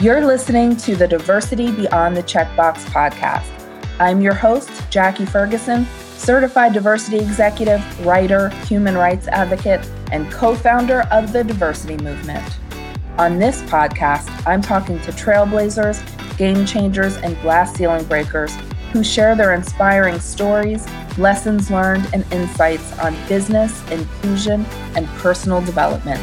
You're listening to the Diversity Beyond the Checkbox podcast. I'm your host, Jackie Ferguson, certified diversity executive, writer, human rights advocate, and co founder of the diversity movement. On this podcast, I'm talking to trailblazers, game changers, and glass ceiling breakers who share their inspiring stories, lessons learned, and insights on business, inclusion, and personal development.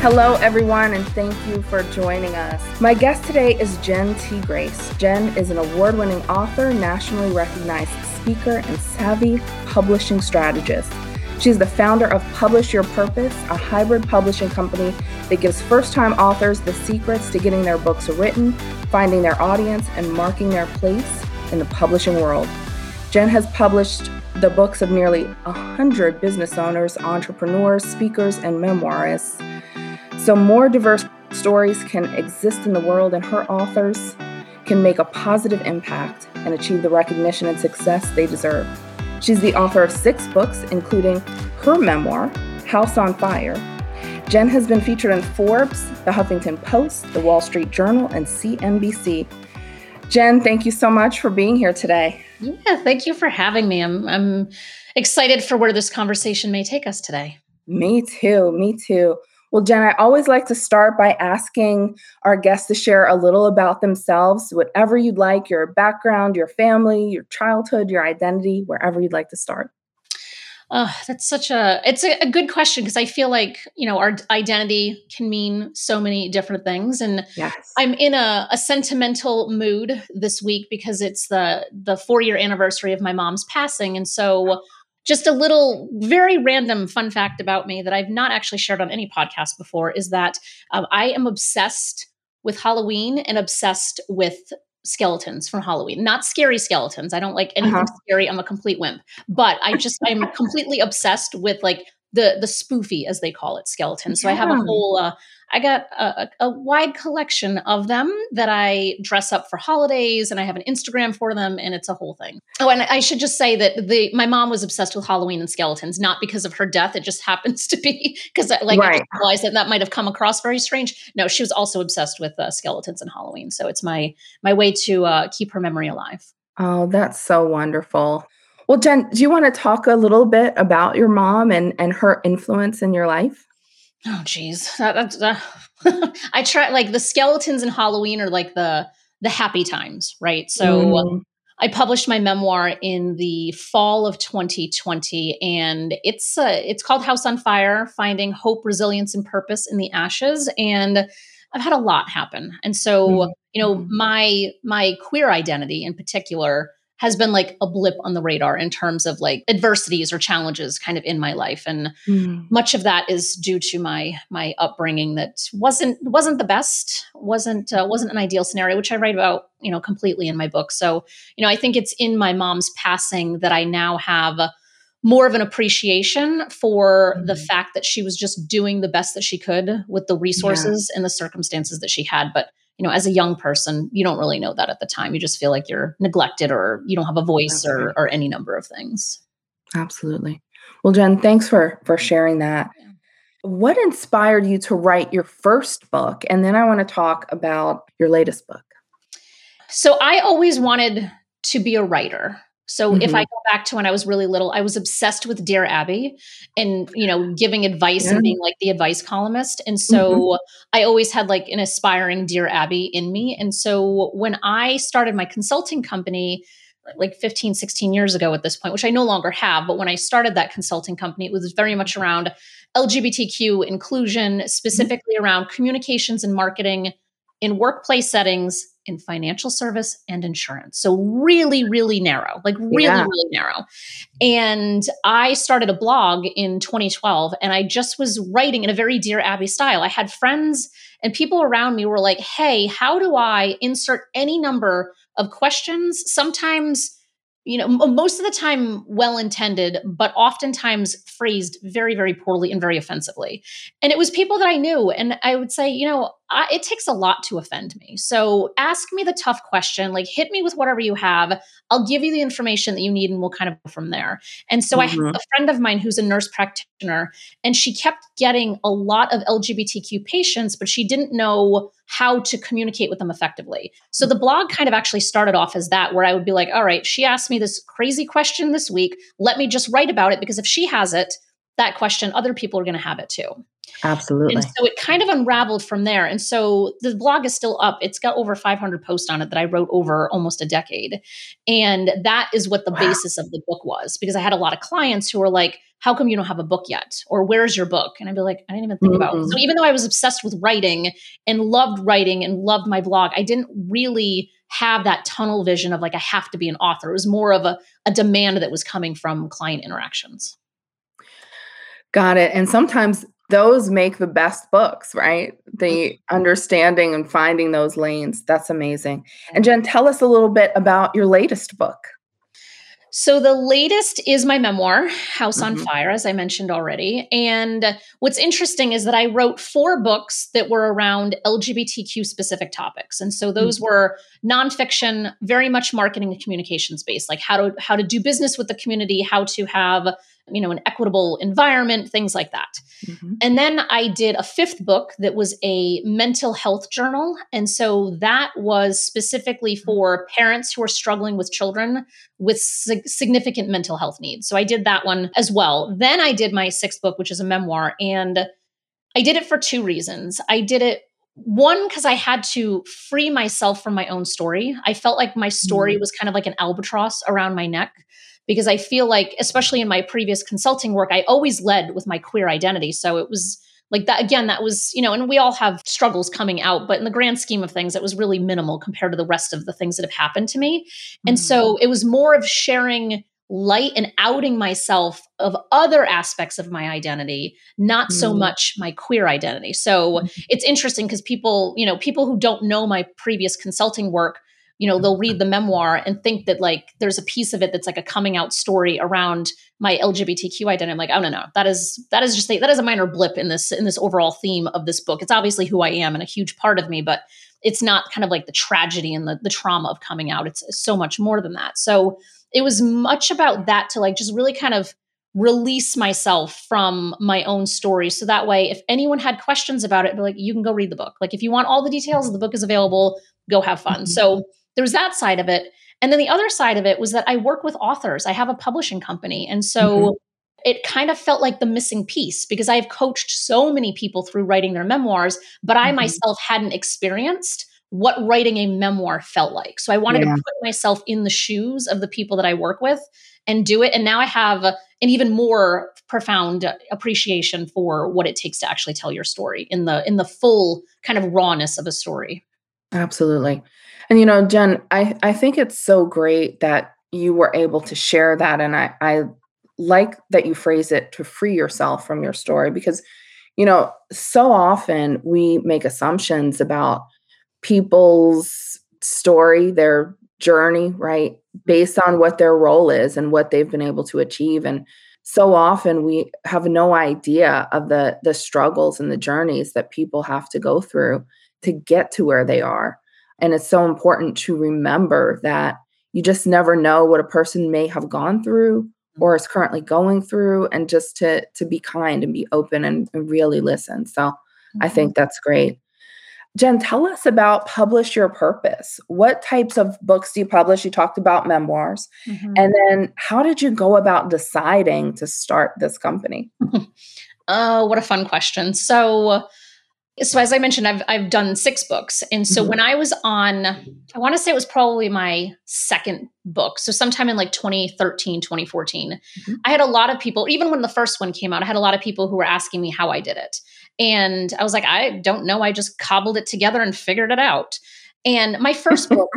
Hello, everyone, and thank you for joining us. My guest today is Jenn T. Grace. Jenn is an award winning author, nationally recognized speaker, and savvy publishing strategist. She's the founder of Publish Your Purpose, a hybrid publishing company that gives first time authors the secrets to getting their books written, finding their audience, and marking their place in the publishing world. Jenn has published the books of nearly 100 business owners, entrepreneurs, speakers, and memoirists. So, more diverse stories can exist in the world, and her authors can make a positive impact and achieve the recognition and success they deserve. She's the author of six books, including her memoir, House on Fire. Jenn has been featured in Forbes, the Huffington Post, the Wall Street Journal, and CNBC. Jenn, thank you so much for being here today. Yeah, thank you for having me. I'm, I'm excited for where this conversation may take us today. Me too. Me too. Well, Jenn, I always like to start by asking our guests to share a little about themselves, whatever you'd like your background, your family, your childhood, your identity, wherever you'd like to start. Oh, that's such a it's a, a good question because I feel like you know our identity can mean so many different things, and yes. I'm in a, a sentimental mood this week because it's the the four year anniversary of my mom's passing, and so just a little very random fun fact about me that I've not actually shared on any podcast before is that um, I am obsessed with Halloween and obsessed with skeletons from Halloween. Not scary skeletons. I don't like anything uh-huh. scary. I'm a complete wimp. But I just I'm completely obsessed with like the the spoofy as they call it skeletons. So yeah. I have a whole uh, I got a, a, wide collection of them that I dress up for holidays, and I have an Instagram for them, and it's a whole thing. Oh, and I should just say that the my mom was obsessed with Halloween and skeletons, not because of her death. It just happens to be because, like, right. I realized that that might have come across very strange. No, she was also obsessed with uh, skeletons and Halloween, so it's my my way to uh, keep her memory alive. Oh, that's so wonderful. Well, Jenn, do you want to talk a little bit about your mom and and her influence in your life? Oh, geez, that, that's uh, I try like the skeletons in Halloween are like the the happy times, right? So mm. I published my memoir in the fall of 2020, and it's uh, it's called House on Fire: Finding Hope, Resilience, and Purpose in the Ashes. And I've had a lot happen, and so mm. you know my my queer identity in particular has been like a blip on the radar in terms of like adversities or challenges kind of in my life and mm. much of that is due to my my upbringing that wasn't wasn't the best wasn't uh, wasn't an ideal scenario which i write about you know completely in my book so you know i think it's in my mom's passing that i now have more of an appreciation for mm-hmm. the fact that she was just doing the best that she could with the resources yeah. and the circumstances that she had but you know, as a young person, you don't really know that at the time. You just feel like you're neglected or you don't have a voice or, or any number of things. Absolutely. Well, Jenn, thanks for for mm. sharing that. What inspired you to write your first book? And then I want to talk about your latest book. So I always wanted to be a writer. So mm-hmm. if I mm-hmm. go back to when I was really little, I was obsessed with Dear Abby and, you know, giving advice yeah. and being like the advice columnist. And so mm-hmm. I always had like an aspiring Dear Abby in me. And so when I started my consulting company, like 15, 16 years ago at this point, which I no longer have, but when I started that consulting company, it was very much around LGBTQ inclusion, mm-hmm. specifically mm-hmm. around communications and marketing in workplace settings in financial service and insurance. So really, really narrow, like really, yeah. really narrow. And I started a blog in 2012 and I just was writing in a very Dear Abby style. I had friends and people around me were like, hey, how do I insert any number of questions? Sometimes you know, most of the time well intended, but oftentimes phrased very, very poorly and very offensively. And it was people that I knew. And I would say, you know, I, it takes a lot to offend me. So ask me the tough question, like hit me with whatever you have. I'll give you the information that you need and we'll kind of go from there. And so mm-hmm. I have a friend of mine who's a nurse practitioner and she kept getting a lot of LGBTQ patients, but she didn't know how to communicate with them effectively. So the mm. blog kind of actually started off as that, where I would be like, all right, she asked me this crazy question this week. Let me just write about it because if she has it, that question, other people are going to have it too. Absolutely. And so it kind of unraveled from there. And so the blog is still up. It's got over 500 posts on it that I wrote over almost a decade. And that is what the wow. basis of the book was because I had a lot of clients who were like, how come you don't have a book yet? Or where's your book? And I'd be like, I didn't even think mm-hmm. about it. So mm-hmm. even though I was obsessed with writing and loved writing and loved my blog, I didn't really have that tunnel vision of like, I have to be an author. It was more of a, a demand that was coming from client interactions. Got it. And sometimes those make the best books, right? The mm-hmm. understanding and finding those lanes. That's amazing. And Jenn, tell us a little bit about your latest book. So the latest is my memoir, House mm-hmm. on Fire, as I mentioned already. And what's interesting is that I wrote four books that were around LGBTQ specific topics. And so those mm-hmm. were nonfiction, very much marketing and communications based, like how to how to do business with the community, how to have you know, an equitable environment, things like that. Mm-hmm. And then I did a fifth book that was a mental health journal. And so that was specifically mm-hmm. for parents who are struggling with children with sig- significant mental health needs. So I did that one as well. Then I did my sixth book, which is a memoir. And I did it for two reasons. I did it one because i had to free myself from my own story i felt like my story mm-hmm. was kind of like an albatross around my neck because I feel like, especially in my previous consulting work, I always led with my queer identity. So it was like that again, that was, you know, and we all have struggles coming out, but in the grand scheme of things, it was really minimal compared to the rest of the things that have happened to me. Mm-hmm. And so it was more of sharing light and outing myself of other aspects of my identity not so mm. much my queer identity so mm-hmm. it's interesting because people you know people who don't know my previous consulting work you know they'll read the memoir and think that like there's a piece of it that's like a coming out story around my lgbtq identity. I'm like oh no no. That is that is just a, that is a minor blip in this in this overall theme of this book. It's obviously who i am and a huge part of me but it's not kind of like the tragedy and the, the trauma of coming out. It's so much more than that. So it was much about that to like just really kind of release myself from my own story. So that way if anyone had questions about it like you can go read the book. Like if you want all the details the book is available. Go have fun. Mm-hmm. so there was that side of it. And then the other side of it was that I work with authors. I have a publishing company. And so mm-hmm. it kind of felt like the missing piece because I've coached so many people through writing their memoirs, but I mm-hmm. myself hadn't experienced what writing a memoir felt like. So I wanted yeah. to put myself in the shoes of the people that I work with and do it. And now I have an even more profound appreciation for what it takes to actually tell your story in the in the full kind of rawness of a story. Absolutely. And you know, Jenn, I, I think it's so great that you were able to share that. And I, I like that you phrase it to free yourself from your story because, you know, so often we make assumptions about people's story, their journey, right? Based on what their role is and what they've been able to achieve. And so often we have no idea of the the struggles and the journeys that people have to go through to get to where they are. And it's so important to remember that you just never know what a person may have gone through or is currently going through and just to to be kind and be open and, and really listen. So mm-hmm. I think that's great. Jenn, tell us about Publish Your Purpose. What types of books do you publish? You talked about memoirs. Mm-hmm. And then how did you go about deciding to start this company? oh, what a fun question. So so as I mentioned, I've I've done six books, and so mm-hmm. when I was on, I want to say it was probably my second book. So sometime in like 2013, 2014, mm-hmm. I had a lot of people. Even when the first one came out, I had a lot of people who were asking me how I did it, and I was like, I don't know. I just cobbled it together and figured it out. And my first book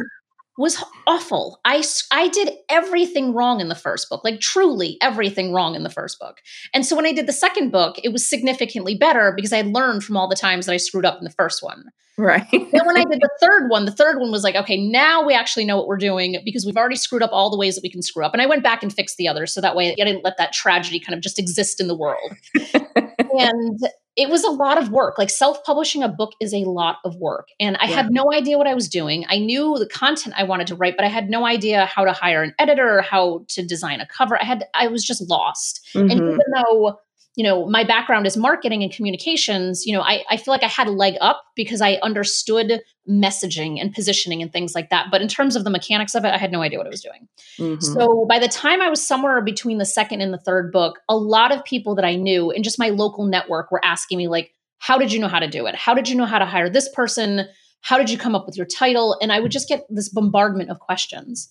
was awful. I, I did everything wrong in the first book, like truly everything wrong in the first book. And so when I did the second book, it was significantly better because I had learned from all the times that I screwed up in the first one. Right. then when I did the third one, the third one was like, okay, now we actually know what we're doing because we've already screwed up all the ways that we can screw up. And I went back and fixed the others so that way I didn't let that tragedy kind of just exist in the world. and it was a lot of work. Like self publishing a book is a lot of work. And I yeah. had no idea what I was doing. I knew the content I wanted to write, but I had no idea how to hire an editor or how to design a cover. I had, I was just lost. Mm-hmm. And even though you know, my background is marketing and communications, you know, I, I feel like I had a leg up because I understood messaging and positioning and things like that. But in terms of the mechanics of it, I had no idea what I was doing. Mm-hmm. So by the time I was somewhere between the second and the third book, a lot of people that I knew and just my local network were asking me, like, how did you know how to do it? How did you know how to hire this person? How did you come up with your title? And I would just get this bombardment of questions.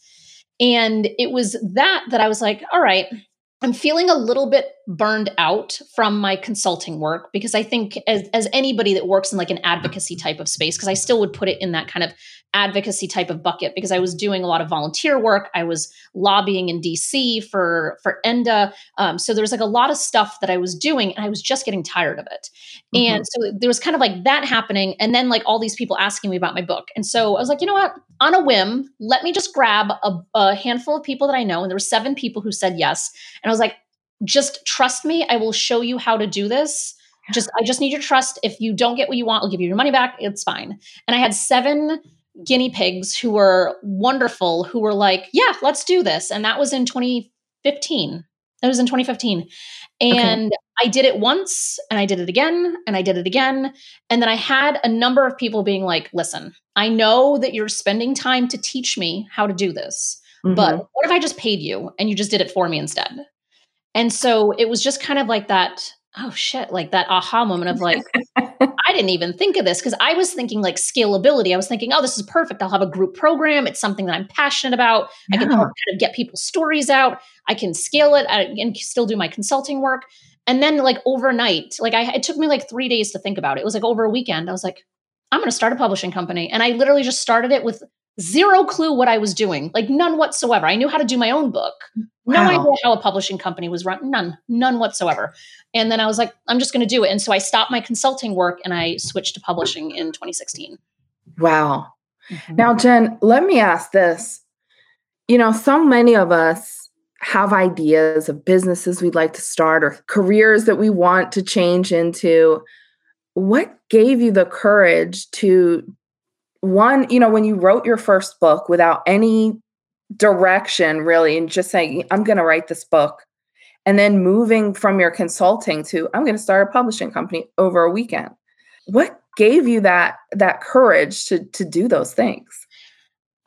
And it was that that I was like, all right, I'm feeling a little bit burned out from my consulting work because I think as, as anybody that works in like an advocacy type of space, because I still would put it in that kind of advocacy type of bucket because I was doing a lot of volunteer work. I was lobbying in DC for for ENDA. Um, so there was like a lot of stuff that I was doing and I was just getting tired of it. Mm-hmm. And so there was kind of like that happening. And then like all these people asking me about my book. And so I was like, you know what? On a whim, let me just grab a, a handful of people that I know. And there were seven people who said yes. And I was like, just trust me. I will show you how to do this. Just I just need your trust. If you don't get what you want, I'll give you your money back. It's fine. And I had seven guinea pigs who were wonderful, who were like, yeah, let's do this. And that was in 2015. That was in 2015. And okay. I did it once and I did it again and I did it again. And then I had a number of people being like, listen, I know that you're spending time to teach me how to do this, mm-hmm. but what if I just paid you and you just did it for me instead? And so it was just kind of like that oh shit, like that aha moment of like, I didn't even think of this because I was thinking like scalability. I was thinking, oh, this is perfect. I'll have a group program. It's something that I'm passionate about. Yeah. I can kind of get people's stories out. I can scale it and still do my consulting work. And then like overnight, like I, it took me like three days to think about it. It was like over a weekend. I was like, I'm going to start a publishing company. And I literally just started it with zero clue what I was doing, like none whatsoever. I knew how to do my own book. No wow. idea how a publishing company was run. None, none whatsoever. And then I was like, I'm just going to do it. And so I stopped my consulting work and I switched to publishing in 2016. Wow. Mm-hmm. Now, Jenn, let me ask this. You know, so many of us have ideas of businesses we'd like to start or careers that we want to change into. What gave you the courage to one, you know, when you wrote your first book without any direction really, and just saying, I'm going to write this book, and then moving from your consulting to, I'm going to start a publishing company over a weekend. What gave you that that courage to to do those things?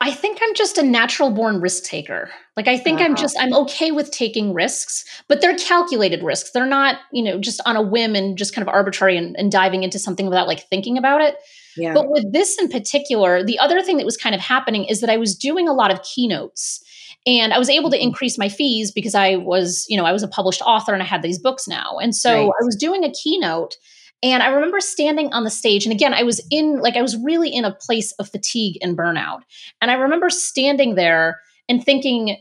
I think I'm just a natural born risk taker. Like I think uh-huh. I'm just I'm okay with taking risks, but they're calculated risks. They're not, you know, just on a whim and just kind of arbitrary and, and diving into something without like thinking about it. Yeah. But with this in particular, the other thing that was kind of happening is that I was doing a lot of keynotes and I was able to mm-hmm. increase my fees because I was, you know, I was a published author and I had these books now. And so right. I was doing a keynote and I remember standing on the stage and again I was in like I was really in a place of fatigue and burnout. And I remember standing there and thinking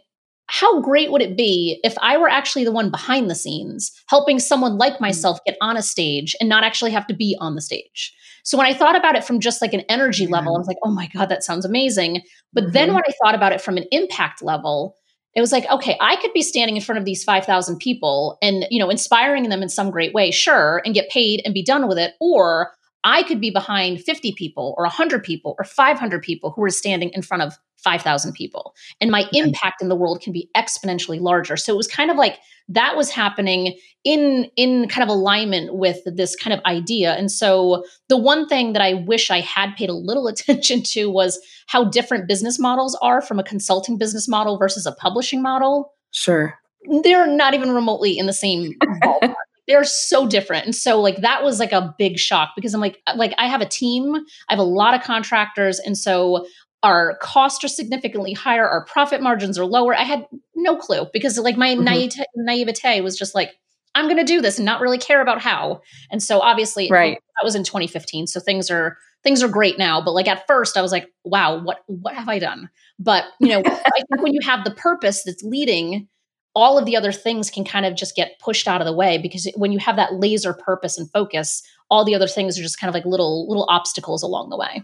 how great would it be if I were actually the one behind the scenes helping someone like mm-hmm. myself get on a stage and not actually have to be on the stage? So when I thought about it from just like an energy level, I was like, oh my God, that sounds amazing. But mm-hmm. then when I thought about it from an impact level, it was like, okay, I could be standing in front of these 5,000 people and, you know, inspiring them in some great way, sure, and get paid and be done with it. Or I could be behind 50 people or 100 people or 500 people who are standing in front of 5,000 people. And my impact in the world can be exponentially larger. So it was kind of like that was happening in in kind of alignment with this kind of idea. And so the one thing that I wish I had paid a little attention to was how different business models are from a consulting business model versus a publishing model. Sure. They're not even remotely in the same ballpark they're so different and so like that was like a big shock because i'm like like i have a team i have a lot of contractors and so our costs are significantly higher our profit margins are lower i had no clue because like my mm-hmm. naivete was just like I'm going to do this and not really care about how. And so obviously right. that was in 2015. So things are things are great now, but like at first I was like, wow, what what have I done? But, you know, I think when you have the purpose that's leading all of the other things can kind of just get pushed out of the way because when you have that laser purpose and focus, all the other things are just kind of like little little obstacles along the way.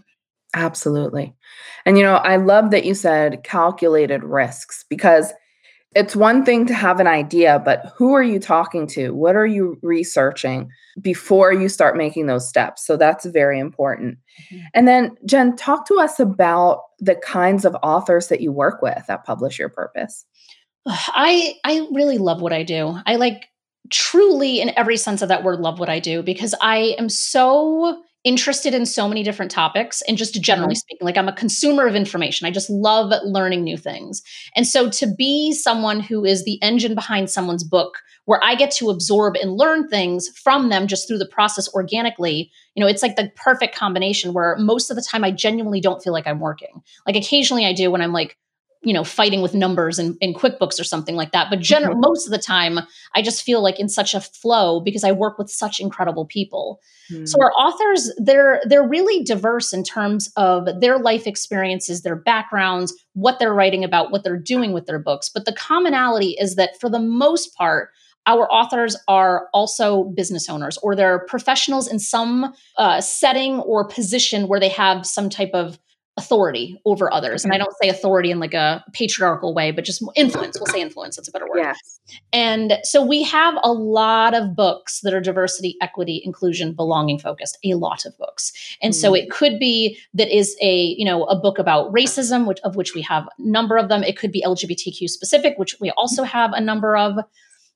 Absolutely. And you know, I love that you said calculated risks because it's one thing to have an idea, but who are you talking to? What are you researching before you start making those steps? So that's very important. Mm-hmm. And then, Jenn, talk to us about the kinds of authors that you work with that publish your purpose. I I really love what I do. I like truly in every sense of that word love what I do because I am so interested in so many different topics and just generally mm-hmm. speaking like i'm a consumer of information i just love learning new things and so to be someone who is the engine behind someone's book where i get to absorb and learn things from them just through the process organically you know it's like the perfect combination where most of the time i genuinely don't feel like i'm working like occasionally i do when i'm like you know fighting with numbers in, in quickbooks or something like that but general mm-hmm. most of the time i just feel like in such a flow because i work with such incredible people mm-hmm. so our authors they're they're really diverse in terms of their life experiences their backgrounds what they're writing about what they're doing with their books but the commonality is that for the most part our authors are also business owners or they're professionals in some uh, setting or position where they have some type of authority over others. And I don't say authority in like a patriarchal way, but just influence. We'll say influence. That's a better word. Yes. And so we have a lot of books that are diversity, equity, inclusion, belonging focused, a lot of books. And mm. so it could be that is a, you know, a book about racism, which of which we have a number of them. It could be LGBTQ specific, which we also have a number of.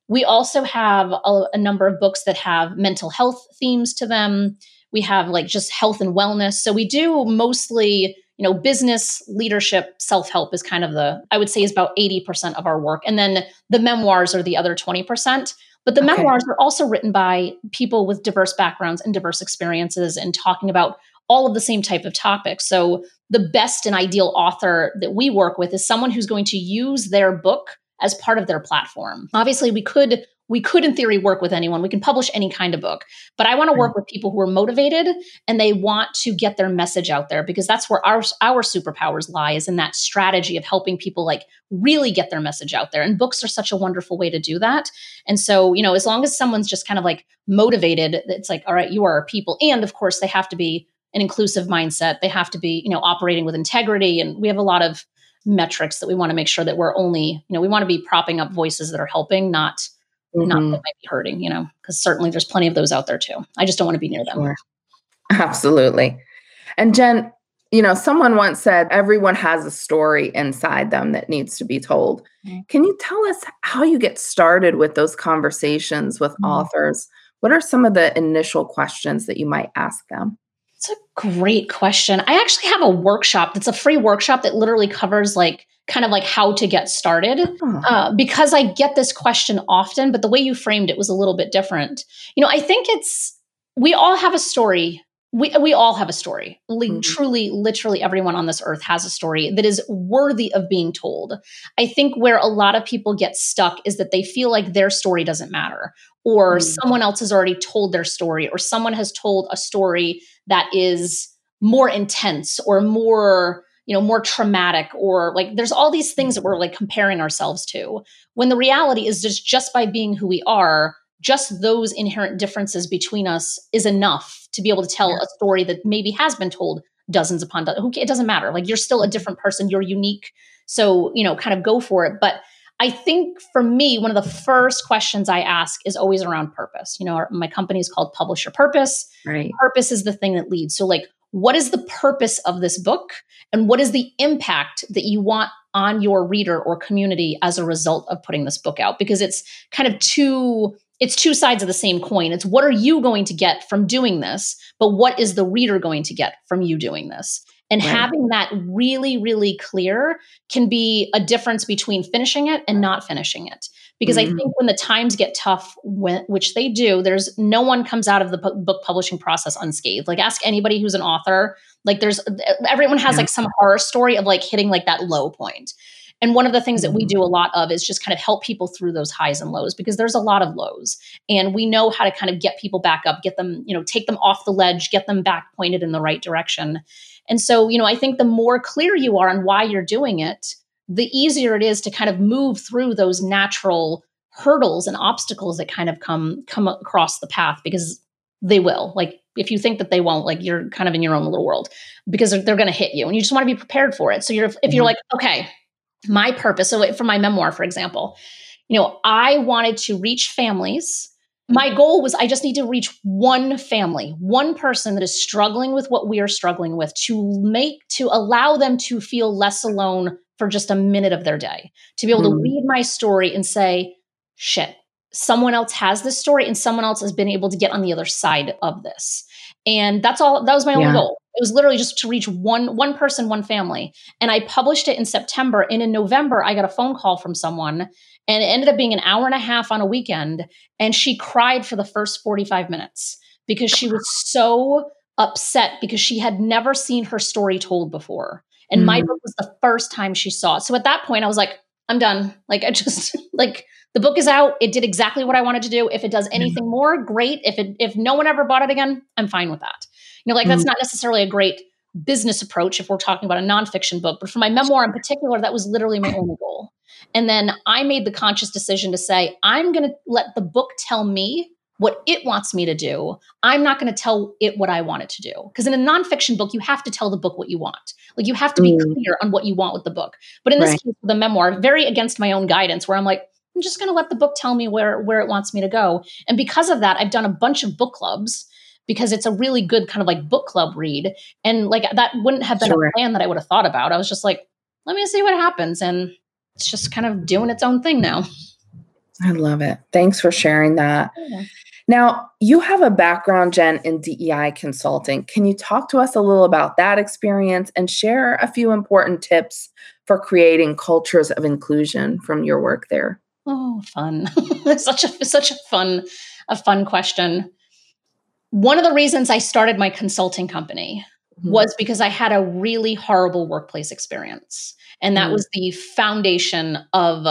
We also have a, a number of books that have mental health themes to them. We have like just health and wellness. So we do mostly you know business leadership self-help is kind of the i would say is about 80% of our work. And then the memoirs are the other 20% but the okay. memoirs are also written by people with diverse backgrounds and diverse experiences and talking about all of the same type of topics. So the best and ideal author that we work with is someone who's going to use their book as part of their platform. Obviously we could we could in theory work with anyone. We can publish any kind of book but i want to hmm. work with people who are motivated and they want to get their message out there because that's where our our superpowers lie is in that strategy of helping people like really get their message out there and books are such a wonderful way to do that. And so you know as long as someone's just kind of like motivated it's like all right you are a people and of course they have to be an inclusive mindset. They have to be you know operating with integrity and we have a lot of metrics that we want to make sure that we're only you know we want to be propping up voices that are helping not mm-hmm. not that might be hurting, you know, because certainly there's plenty of those out there too. I just don't want to be near them. Sure. Absolutely. And Jenn, you know, someone once said everyone has a story inside them that needs to be told. Mm-hmm. Can you tell us how you get started with those conversations with mm-hmm. authors? What are some of the initial questions that you might ask them? It's a great question. I actually have a workshop that's a free workshop that literally covers like kind of like how to get started uh, because I get this question often, but the way you framed it was a little bit different. You know, I think it's we all have a story. We, we all have a story. mm-hmm. Truly, literally, everyone on this earth has a story that is worthy of being told. I think where a lot of people get stuck is that they feel like their story doesn't matter, or mm-hmm. someone else has already told their story, or someone has told a story that is more intense or more you know more traumatic or like there's all these things that we're mm-hmm. like comparing ourselves to when the reality is just just by being who we are just those inherent differences between us is enough to be able to tell yeah. a story that maybe has been told dozens upon dozens. It doesn't matter. Like you're still a mm-hmm. different person. You're unique. So you know, kind of go for it. But I think for me, one of the first questions I ask is always around purpose. You know, our, my company is called Publish Your Purpose. Right. Purpose is the thing that leads. So, like, what is the purpose of this book? And what is the impact that you want on your reader or community as a result of putting this book out? Because it's kind of two it's two sides of the same coin. It's what are you going to get from doing this but what is the reader going to get from you doing this and right. having that really really clear can be a difference between finishing it and not finishing it because mm-hmm. I think when the times get tough, when, which they do, there's no one comes out of the pu- book publishing process unscathed. Like ask anybody who's an author. Like there's everyone has yeah. like some horror story of like hitting like that low point. And one of the things that we mm-hmm. do a lot of is just kind of help people through those highs and lows because there's a lot of lows. And we know how to kind of get people back up, get them, you know, take them off the ledge, get them back pointed in the right direction. And so, you know, I think the more clear you are on why you're doing it, the easier it is to kind of move through those natural hurdles and obstacles that kind of come come across the path because they will. Like if you think that they won't, like you're kind of in your own little world because they're, they're going to hit you, and you just want to be prepared for it. So you're if mm-hmm. you're like, okay, my purpose. So for my memoir, for example, you know, I wanted to reach families. My goal was I just need to reach one family, one person that is struggling with what we are struggling with to make to allow them to feel less alone for just a minute of their day. To be able mm-hmm. to read my story and say, shit, someone else has this story and someone else has been able to get on the other side of this and that's all that was my only goal it was literally just to reach one one person one family and i published it in september and in november i got a phone call from someone and it ended up being an hour and a half on a weekend and she cried for the first 45 minutes because she was so upset because she had never seen her story told before and mm. my book was the first time she saw it so at that point i was like i'm done like i just like the book is out. It did exactly what I wanted to do. If it does mm-hmm. anything more, great. If it if no one ever bought it again, I'm fine with that. You know, like that's mm-hmm. not necessarily a great business approach if we're talking about a nonfiction book, but for my memoir in particular, that was literally my only goal. And then I made the conscious decision to say, I'm going to let the book tell me what it wants me to do. I'm not going to tell it what I want it to do. Because in a nonfiction book, you have to tell the book what you want. Like you have to be mm. clear on what you want with the book. But in this right. case, the memoir, very against my own guidance, where I'm like, I'm just going to let the book tell me where where it wants me to go. And because of that, I've done a bunch of book clubs because it's a really good kind of like book club read. And like that wouldn't have been sure. a plan that I would have thought about. I was just like, let me see what happens. And it's just kind of doing its own thing now. I love it. Thanks for sharing that. Yeah. Now, you have a background, Jenn, in DEI consulting. Can you talk to us a little about that experience and share a few important tips for creating cultures of inclusion from your work there? Oh, fun. such a such a fun a fun question. One of the reasons I started my consulting company mm-hmm. was because I had a really horrible workplace experience. And that mm-hmm. was the foundation of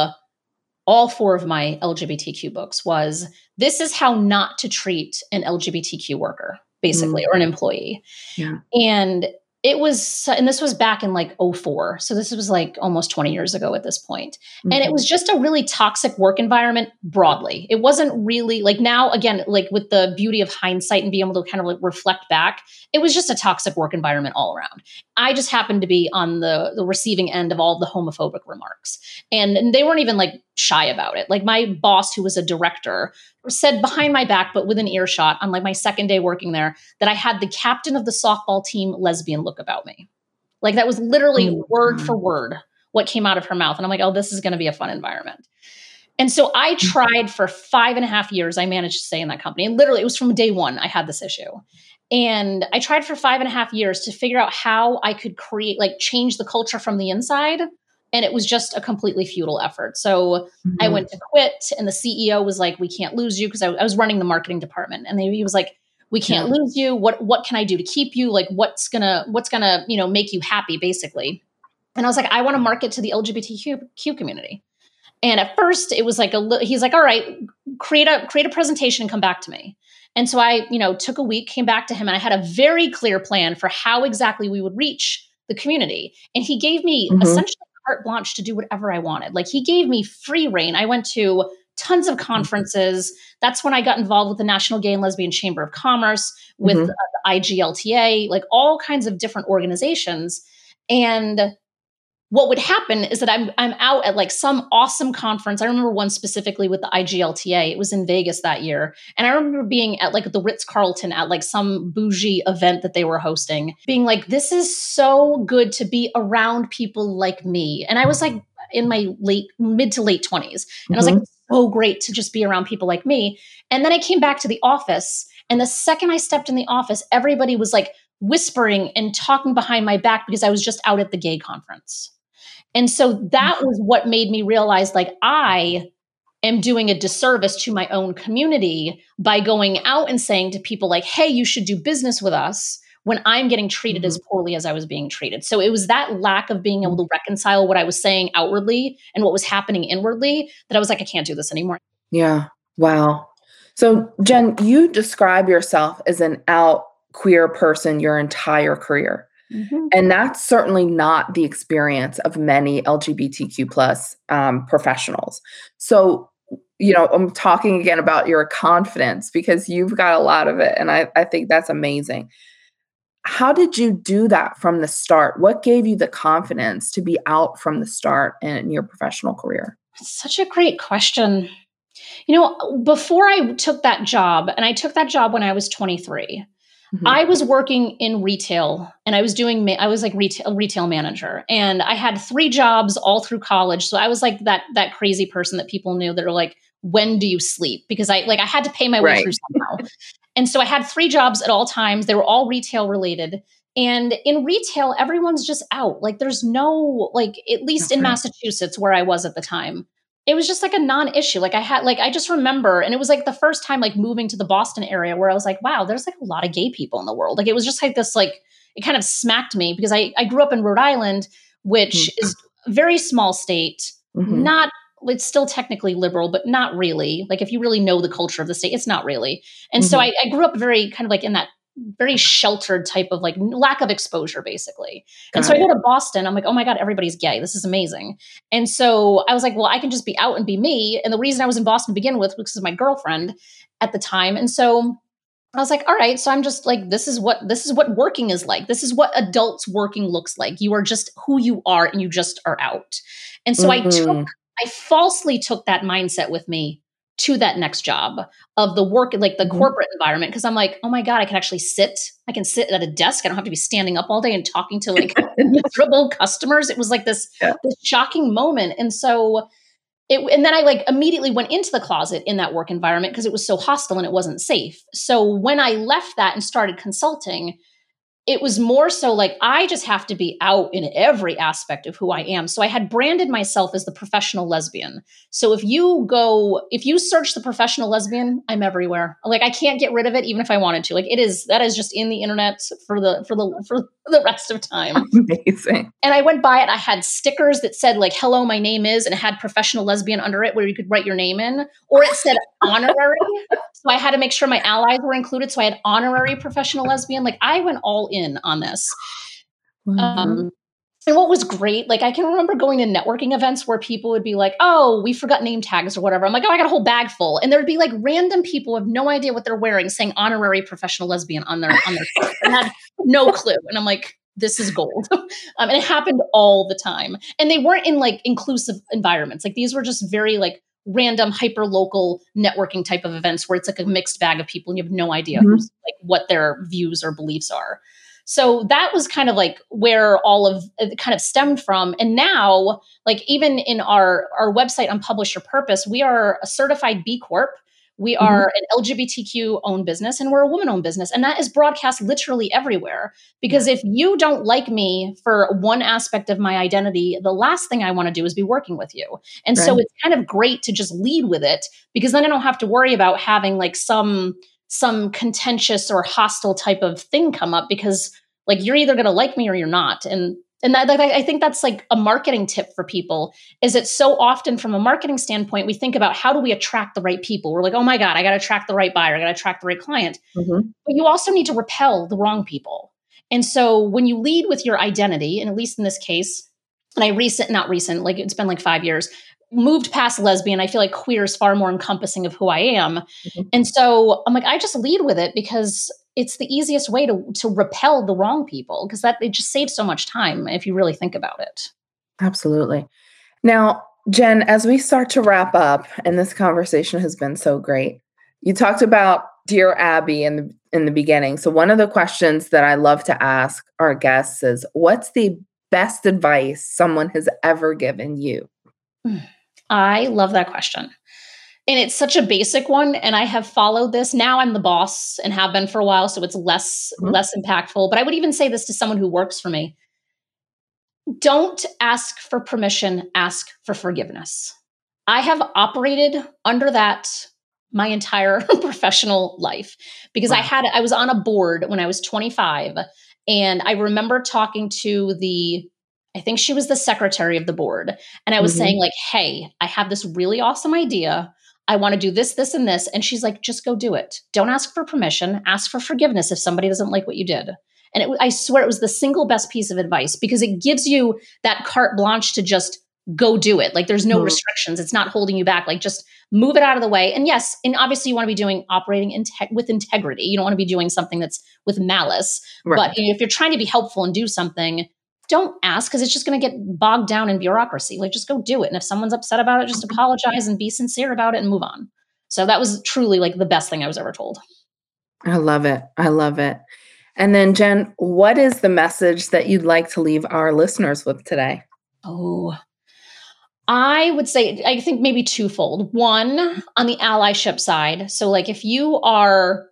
all four of my LGBTQ books was this is how not to treat an LGBTQ worker basically mm-hmm. or an employee. Yeah. And it was and this was back in like 04 so this was like almost 20 years ago at this point. Mm-hmm. and it mm-hmm. was just a really toxic work environment broadly it wasn't really like now again like with the beauty of hindsight and being able to kind of like reflect back it was just a toxic work environment all around i just happened to be on the the receiving end of all the homophobic remarks and, and they weren't even like shy about it like my boss who was a director said behind my back, but within earshot on like my second day working there, that I had the captain of the softball team lesbian look about me. Like that was literally oh, word for word what came out of her mouth. And I'm like, oh, this is going to be a fun environment. And so I mm-hmm. tried for five and a half years. I managed to stay in that company. And literally, it was from day one I had this issue. And I tried for five and a half years to figure out how I could create, like, change the culture from the inside and it was just a completely futile effort. So mm-hmm. I went to quit, and the CEO was like, "We can't lose you," because I, I, was running the marketing department, and he was like, "We can't yeah. lose you. What what can I do to keep you? Like, what's gonna what's gonna you know make you happy, basically?" And I was like, "I want to market to the LGBTQ community." And at first, it was like a he's like, "All right, create a create a presentation and come back to me." And so I, you know, took a week, came back to him, and I had a very clear plan for how exactly we would reach the community. And he gave me mm-hmm. essentially carte blanche to do whatever I wanted. Like he gave me free reign. I went to tons of mm-hmm. conferences. That's when I got involved with the National Gay and Lesbian Chamber of Commerce, with mm-hmm. uh, the IGLTA, like all kinds of different organizations. And what would happen is that I'm I'm out at like some awesome conference. I remember one specifically with the IGLTA. It was in Vegas that year. And I remember being at like the Ritz-Carlton at like some bougie event that they were hosting, being like, this is so good to be around people like me. And I was like in my late mid to late 20s. And mm-hmm. I was like, mm-hmm. so great to just be around people like me. And then I came back to the office. And the second I stepped in the office, everybody was like whispering and talking behind my back because I was just out at the gay conference. And so that was what made me realize like I am doing a disservice to my own community by going out and saying to people like, "Hey, you should do business with us." when I'm getting treated mm-hmm. as poorly as I was being treated. So it was that lack of being able mm-hmm. to reconcile what I was saying outwardly and what was happening inwardly that I was like, I can't do this anymore. Yeah. Wow. So, Jenn, you describe yourself as an out queer person your entire career. Mm-hmm. And that's certainly not the experience of many LGBTQ plus um, professionals. So, you know, I'm talking again about your confidence because you've got a lot of it. And I, I think that's amazing. How did you do that from the start? What gave you the confidence to be out from the start in your professional career? Such a great question. You know, before I took that job, and I took that job when I was 23, Mm-hmm. I was working in retail and I was doing, I was like retail, retail manager and I had three jobs all through college. So I was like that, that crazy person that people knew that are like, when do you sleep? Because I like, I had to pay my way through somehow. and so I had three jobs at all times. They were all retail related. And in retail, everyone's just out. Like there's no, like, at least in Massachusetts where I was at the time, it was just like a non-issue like i had like i just remember and it was like the first time like moving to the boston area where i was like wow there's like a lot of gay people in the world like it was just like this like it kind of smacked me because i i grew up in rhode island which mm-hmm. is a very small state mm-hmm. not it's still technically liberal but not really like if you really know the culture of the state it's not really and mm-hmm. so I, I grew up very kind of like in that very sheltered type of like lack of exposure basically Got and so it. i go to boston i'm like oh my god everybody's gay this is amazing and so i was like well i can just be out and be me and the reason i was in boston to begin with was because my girlfriend at the time and so I was like, all right, so I'm just like, this is what this is what working is like. This is what adults working looks like. You are just who you are and you just are out. And so mm-hmm. I took, I falsely took that mindset with me to that next job of the work like the mm-hmm. corporate environment because i'm like oh my god i can actually sit i can sit at a desk i don't have to be standing up all day and talking to like miserable customers it was like this, yeah. this shocking moment and so it and then i like immediately went into the closet in that work environment because it was so hostile and it wasn't safe so when i left that and started consulting it was more so like I just have to be out in every aspect of who I am. So I had branded myself as the professional lesbian. So if you go, if you search the professional lesbian, I'm everywhere. Like I can't get rid of it even if I wanted to. Like it is that is just in the internet for the for the for the rest of time. Amazing. And I went by it. I had stickers that said like "Hello, my name is," and it had professional lesbian under it, where you could write your name in, or it said honorary. So I had to make sure my allies were included. So I had honorary professional lesbian. Like I went all in on this. Mm-hmm. Um, and what was great, like I can remember going to networking events where people would be like, "Oh, we forgot name tags or whatever." I'm like, "Oh, I got a whole bag full," and there'd be like random people with no idea what they're wearing, saying "honorary professional lesbian" on their on their shirt, and had no clue. And I'm like, "This is gold," um, and it happened all the time. And they weren't in like inclusive environments; like these were just very like random hyper local networking type of events where it's like a mixed bag of people and you have no idea mm-hmm. like what their views or beliefs are so that was kind of like where all of it kind of stemmed from. And now, like even in our our website on Publish Your Purpose, we are a certified B Corp. We mm-hmm. are an LGBTQ owned business and we're a woman owned business. And that is broadcast literally everywhere. Because if you don't like me for one aspect of my identity, the last thing I want to do is be working with you. And right. so it's kind of great to just lead with it because then I don't have to worry about having like some some contentious or hostile type of thing come up because like you're either going to like me or you're not and and that, i think that's like a marketing tip for people is it so often from a marketing standpoint we think about how do we attract the right people we're like oh my god i got to attract the right buyer i got to attract the right client mm-hmm. but you also need to repel the wrong people and so when you lead with your identity and at least in this case and i recent not recent like it's been like five years moved past lesbian. I feel like queer is far more encompassing of who I am. Mm-hmm. And so I'm like, I just lead with it because it's the easiest way to to repel the wrong people because that it just saves so much time if you really think about it. Absolutely. Now, Jenn, as we start to wrap up, and this conversation has been so great, you talked about dear Abby in the in the beginning. So one of the questions that I love to ask our guests is, what's the best advice someone has ever given you? I love that question. And it's such a basic one. And I have followed this. Now I'm the boss and have been for a while. So it's less, mm-hmm. less impactful. But I would even say this to someone who works for me. Don't ask for permission, ask for forgiveness. I have operated under that my entire professional life because wow. I had I was on a board when I was 25 and I remember talking to the I think she was the secretary of the board and I was mm-hmm. saying like hey I have this really awesome idea I want to do this this and this and she's like just go do it don't ask for permission ask for forgiveness if somebody doesn't like what you did and it, I swear it was the single best piece of advice because it gives you that carte blanche to just go do it. Like there's no mm. restrictions. It's not holding you back. Like just move it out of the way. And yes, and obviously you want to be doing operating in te- with integrity. You don't want to be doing something that's with malice. Right. But you know, if you're trying to be helpful and do something, don't ask because it's just going to get bogged down in bureaucracy. Like just go do it. And if someone's upset about it, just apologize and be sincere about it and move on. So that was truly like the best thing I was ever told. I love it. I love it. And then Jenn, what is the message that you'd like to leave our listeners with today? Oh, I would say, I think maybe twofold. One, on the allyship side. So, like, if you are,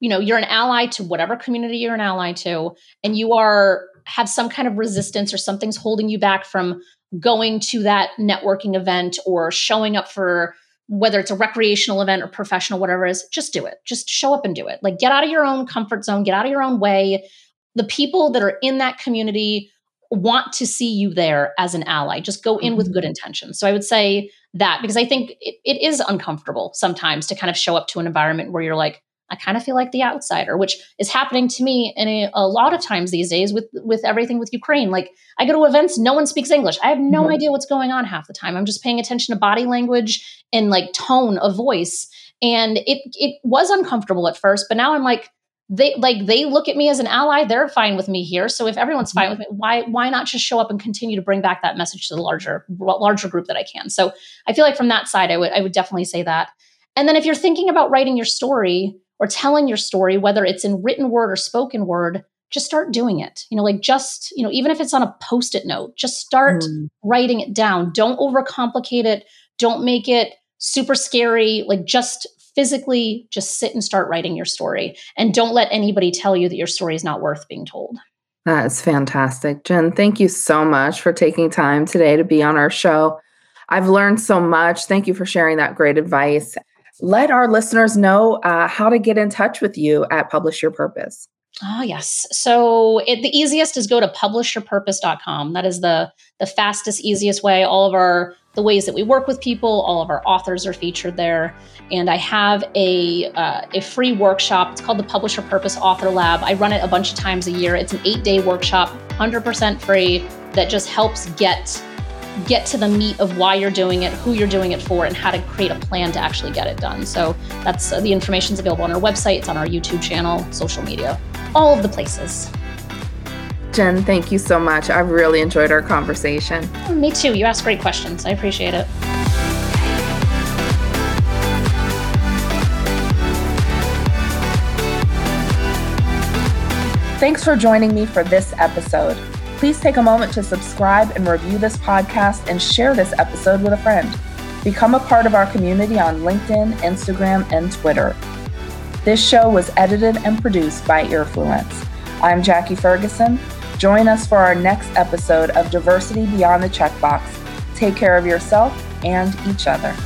you know, you're an ally to whatever community you're an ally to, and you are, have some kind of resistance or something's holding you back from going to that networking event or showing up for whether it's a recreational event or professional, whatever it is, just do it. Just show up and do it. Like, get out of your own comfort zone, get out of your own way. The people that are in that community want to see you there as an ally. Just go in mm-hmm. with good intentions. So I would say that because I think it, it is uncomfortable sometimes to kind of show up to an environment where you're like, I kind of feel like the outsider, which is happening to me in a, a, lot of times these days with with everything with Ukraine. Like I go to events, no one speaks English. I have no mm-hmm. idea what's going on half the time. I'm just paying attention to body language and like tone of voice. And it it was uncomfortable at first, but now I'm like, they like they look at me as an ally they're fine with me here so if everyone's fine with me why why not just show up and continue to bring back that message to the larger larger group that i can so i feel like from that side i would i would definitely say that and then if you're thinking about writing your story or telling your story whether it's in written word or spoken word just start doing it you know like just you know even if it's on a post-it note just start mm. writing it down don't overcomplicate it don't make it super scary like just physically just sit and start writing your story and don't let anybody tell you that your story is not worth being told. That is fantastic. Jenn, thank you so much for taking time today to be on our show. I've learned so much. Thank you for sharing that great advice. Let our listeners know uh, how to get in touch with you at Publish Your Purpose. Oh, yes. So it, the easiest is go to publishyourpurpose.com. That is the, the fastest, easiest way. All of our the ways that we work with people. All of our authors are featured there. And I have a, uh, a free workshop. It's called the Publish Your Purpose Author Lab. I run it a bunch of times a year. It's an eight day workshop, 100% free, that just helps get get to the meat of why you're doing it, who you're doing it for, and how to create a plan to actually get it done. So that's uh, the information's available on our website, it's on our YouTube channel, social media, all of the places. Jenn, thank you so much. I've really enjoyed our conversation. Oh, me too. You asked great questions. I appreciate it. Thanks for joining me for this episode. Please take a moment to subscribe and review this podcast and share this episode with a friend. Become a part of our community on LinkedIn, Instagram, and Twitter. This show was edited and produced by Earfluence. I'm Jackie Ferguson. Join us for our next episode of Diversity Beyond the Checkbox. Take care of yourself and each other.